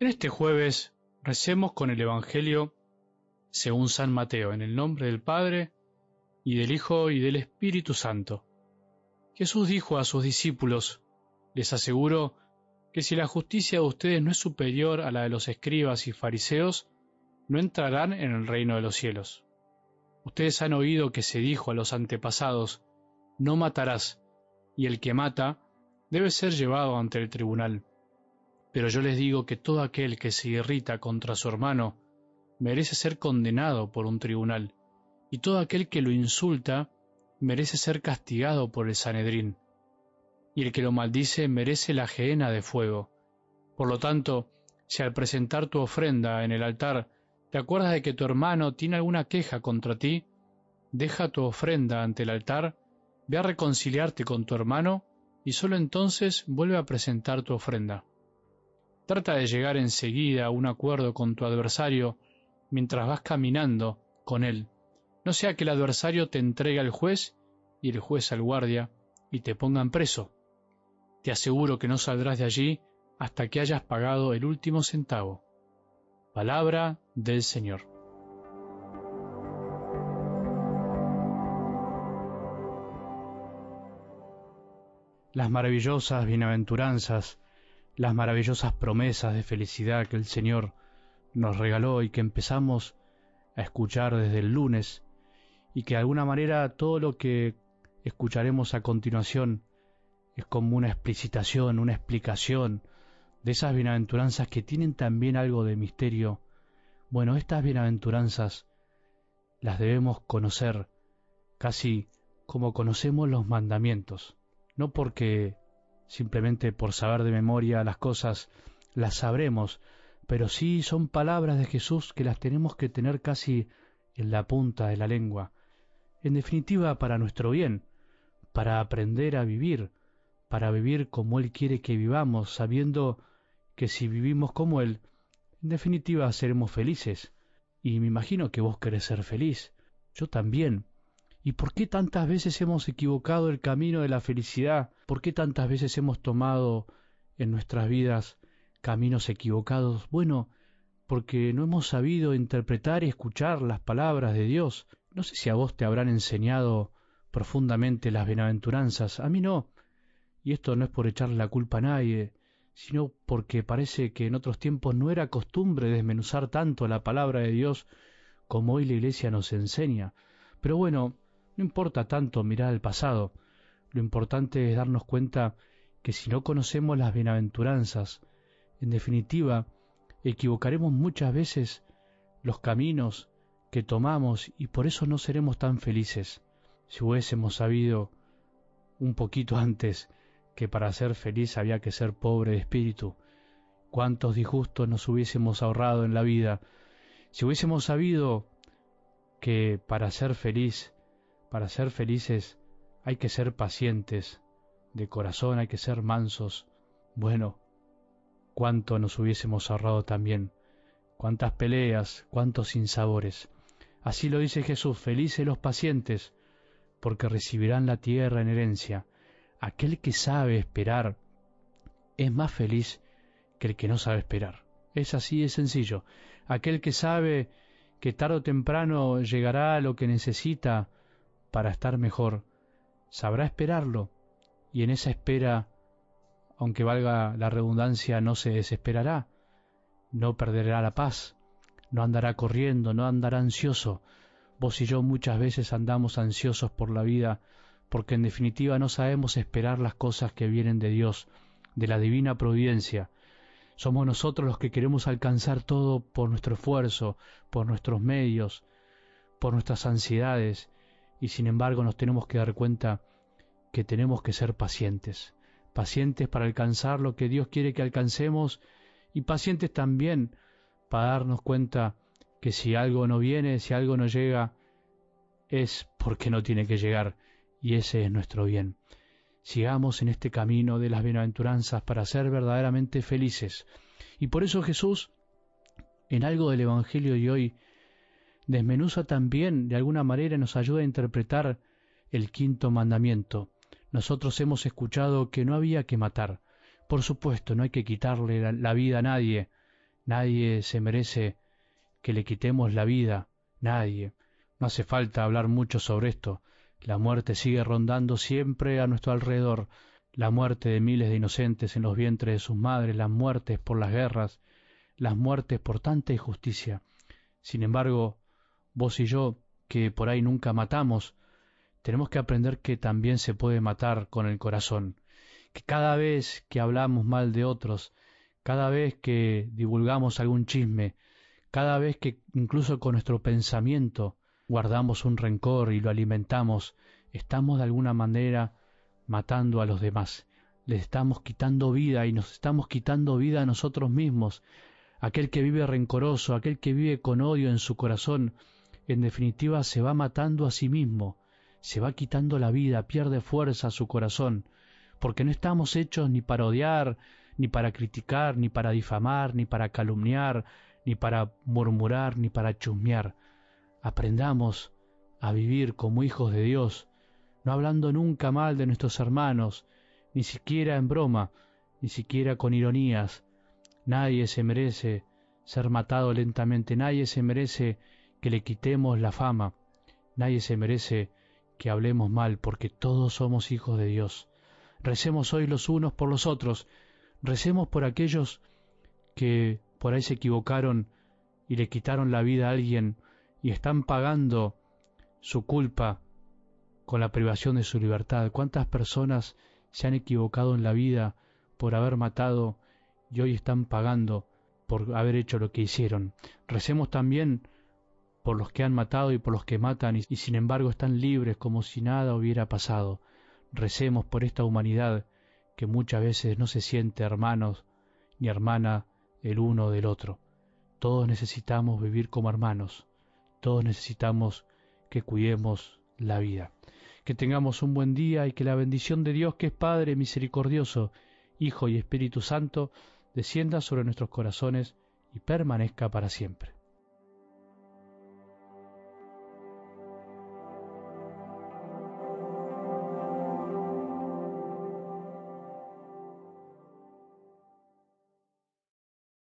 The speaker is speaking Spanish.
En este jueves recemos con el Evangelio según San Mateo, en el nombre del Padre, y del Hijo, y del Espíritu Santo. Jesús dijo a sus discípulos, les aseguro que si la justicia de ustedes no es superior a la de los escribas y fariseos, no entrarán en el reino de los cielos. Ustedes han oído que se dijo a los antepasados, no matarás, y el que mata debe ser llevado ante el tribunal. Pero yo les digo que todo aquel que se irrita contra su hermano merece ser condenado por un tribunal, y todo aquel que lo insulta merece ser castigado por el Sanedrín, y el que lo maldice merece la gehenna de fuego. Por lo tanto, si al presentar tu ofrenda en el altar te acuerdas de que tu hermano tiene alguna queja contra ti, deja tu ofrenda ante el altar, ve a reconciliarte con tu hermano, y sólo entonces vuelve a presentar tu ofrenda. Trata de llegar enseguida a un acuerdo con tu adversario mientras vas caminando con él. No sea que el adversario te entregue al juez y el juez al guardia y te pongan preso. Te aseguro que no saldrás de allí hasta que hayas pagado el último centavo. Palabra del Señor. Las maravillosas bienaventuranzas las maravillosas promesas de felicidad que el Señor nos regaló y que empezamos a escuchar desde el lunes y que de alguna manera todo lo que escucharemos a continuación es como una explicitación, una explicación de esas bienaventuranzas que tienen también algo de misterio. Bueno, estas bienaventuranzas las debemos conocer casi como conocemos los mandamientos, no porque simplemente por saber de memoria las cosas las sabremos, pero sí son palabras de Jesús que las tenemos que tener casi en la punta de la lengua. En definitiva, para nuestro bien, para aprender a vivir, para vivir como Él quiere que vivamos, sabiendo que si vivimos como Él, en definitiva seremos felices. Y me imagino que vos querés ser feliz, yo también, ¿Y por qué tantas veces hemos equivocado el camino de la felicidad? ¿Por qué tantas veces hemos tomado en nuestras vidas caminos equivocados? Bueno, porque no hemos sabido interpretar y escuchar las palabras de Dios. No sé si a vos te habrán enseñado profundamente las bienaventuranzas, a mí no. Y esto no es por echarle la culpa a nadie, sino porque parece que en otros tiempos no era costumbre desmenuzar tanto la palabra de Dios como hoy la Iglesia nos enseña. Pero bueno, no importa tanto mirar al pasado, lo importante es darnos cuenta que si no conocemos las bienaventuranzas, en definitiva, equivocaremos muchas veces los caminos que tomamos y por eso no seremos tan felices. Si hubiésemos sabido un poquito antes que para ser feliz había que ser pobre de espíritu, cuántos disgustos nos hubiésemos ahorrado en la vida, si hubiésemos sabido que para ser feliz para ser felices hay que ser pacientes, de corazón hay que ser mansos. Bueno, cuánto nos hubiésemos ahorrado también, cuántas peleas, cuántos sinsabores. Así lo dice Jesús, felices los pacientes, porque recibirán la tierra en herencia. Aquel que sabe esperar es más feliz que el que no sabe esperar. Es así de sencillo. Aquel que sabe que tarde o temprano llegará lo que necesita para estar mejor, sabrá esperarlo y en esa espera, aunque valga la redundancia, no se desesperará, no perderá la paz, no andará corriendo, no andará ansioso. Vos y yo muchas veces andamos ansiosos por la vida porque en definitiva no sabemos esperar las cosas que vienen de Dios, de la divina providencia. Somos nosotros los que queremos alcanzar todo por nuestro esfuerzo, por nuestros medios, por nuestras ansiedades, y sin embargo nos tenemos que dar cuenta que tenemos que ser pacientes, pacientes para alcanzar lo que Dios quiere que alcancemos y pacientes también para darnos cuenta que si algo no viene, si algo no llega, es porque no tiene que llegar y ese es nuestro bien. Sigamos en este camino de las bienaventuranzas para ser verdaderamente felices. Y por eso Jesús, en algo del Evangelio de hoy, desmenuza también de alguna manera nos ayuda a interpretar el quinto mandamiento. Nosotros hemos escuchado que no había que matar. Por supuesto, no hay que quitarle la, vida a nadie. Nadie se merece que le quitemos la vida, nadie. No hace falta hablar mucho sobre esto. La muerte sigue rondando siempre a nuestro alrededor, la muerte de miles de inocentes en los vientres de sus madres, las muertes por las guerras, las muertes por tanta injusticia. Sin embargo, vos y yo, que por ahí nunca matamos, tenemos que aprender que también se puede matar con el corazón, que cada vez que hablamos mal de otros, cada vez que divulgamos algún chisme, cada vez que incluso con nuestro pensamiento guardamos un rencor y lo alimentamos, estamos de alguna manera matando a los demás, les estamos quitando vida y nos estamos quitando vida a nosotros mismos. Aquel que vive rencoroso, aquel que vive con odio en su corazón, en definitiva se va matando a sí mismo, se va quitando la vida, pierde fuerza su corazón, porque no estamos hechos ni para odiar, ni para criticar, ni para difamar, ni para calumniar, ni para murmurar, ni para chusmear. Aprendamos a vivir como hijos de Dios, no hablando nunca mal de nuestros hermanos, ni siquiera en broma, ni siquiera con ironías. Nadie se merece ser matado lentamente, nadie se merece que le quitemos la fama, nadie se merece que hablemos mal, porque todos somos hijos de Dios. Recemos hoy los unos por los otros, recemos por aquellos que por ahí se equivocaron y le quitaron la vida a alguien y están pagando su culpa con la privación de su libertad. ¿Cuántas personas se han equivocado en la vida por haber matado y hoy están pagando por haber hecho lo que hicieron? Recemos también por los que han matado y por los que matan y, sin embargo están libres como si nada hubiera pasado. Recemos por esta humanidad que muchas veces no se siente hermanos ni hermana el uno del otro. Todos necesitamos vivir como hermanos, todos necesitamos que cuidemos la vida. Que tengamos un buen día y que la bendición de Dios, que es Padre misericordioso, Hijo y Espíritu Santo, descienda sobre nuestros corazones y permanezca para siempre.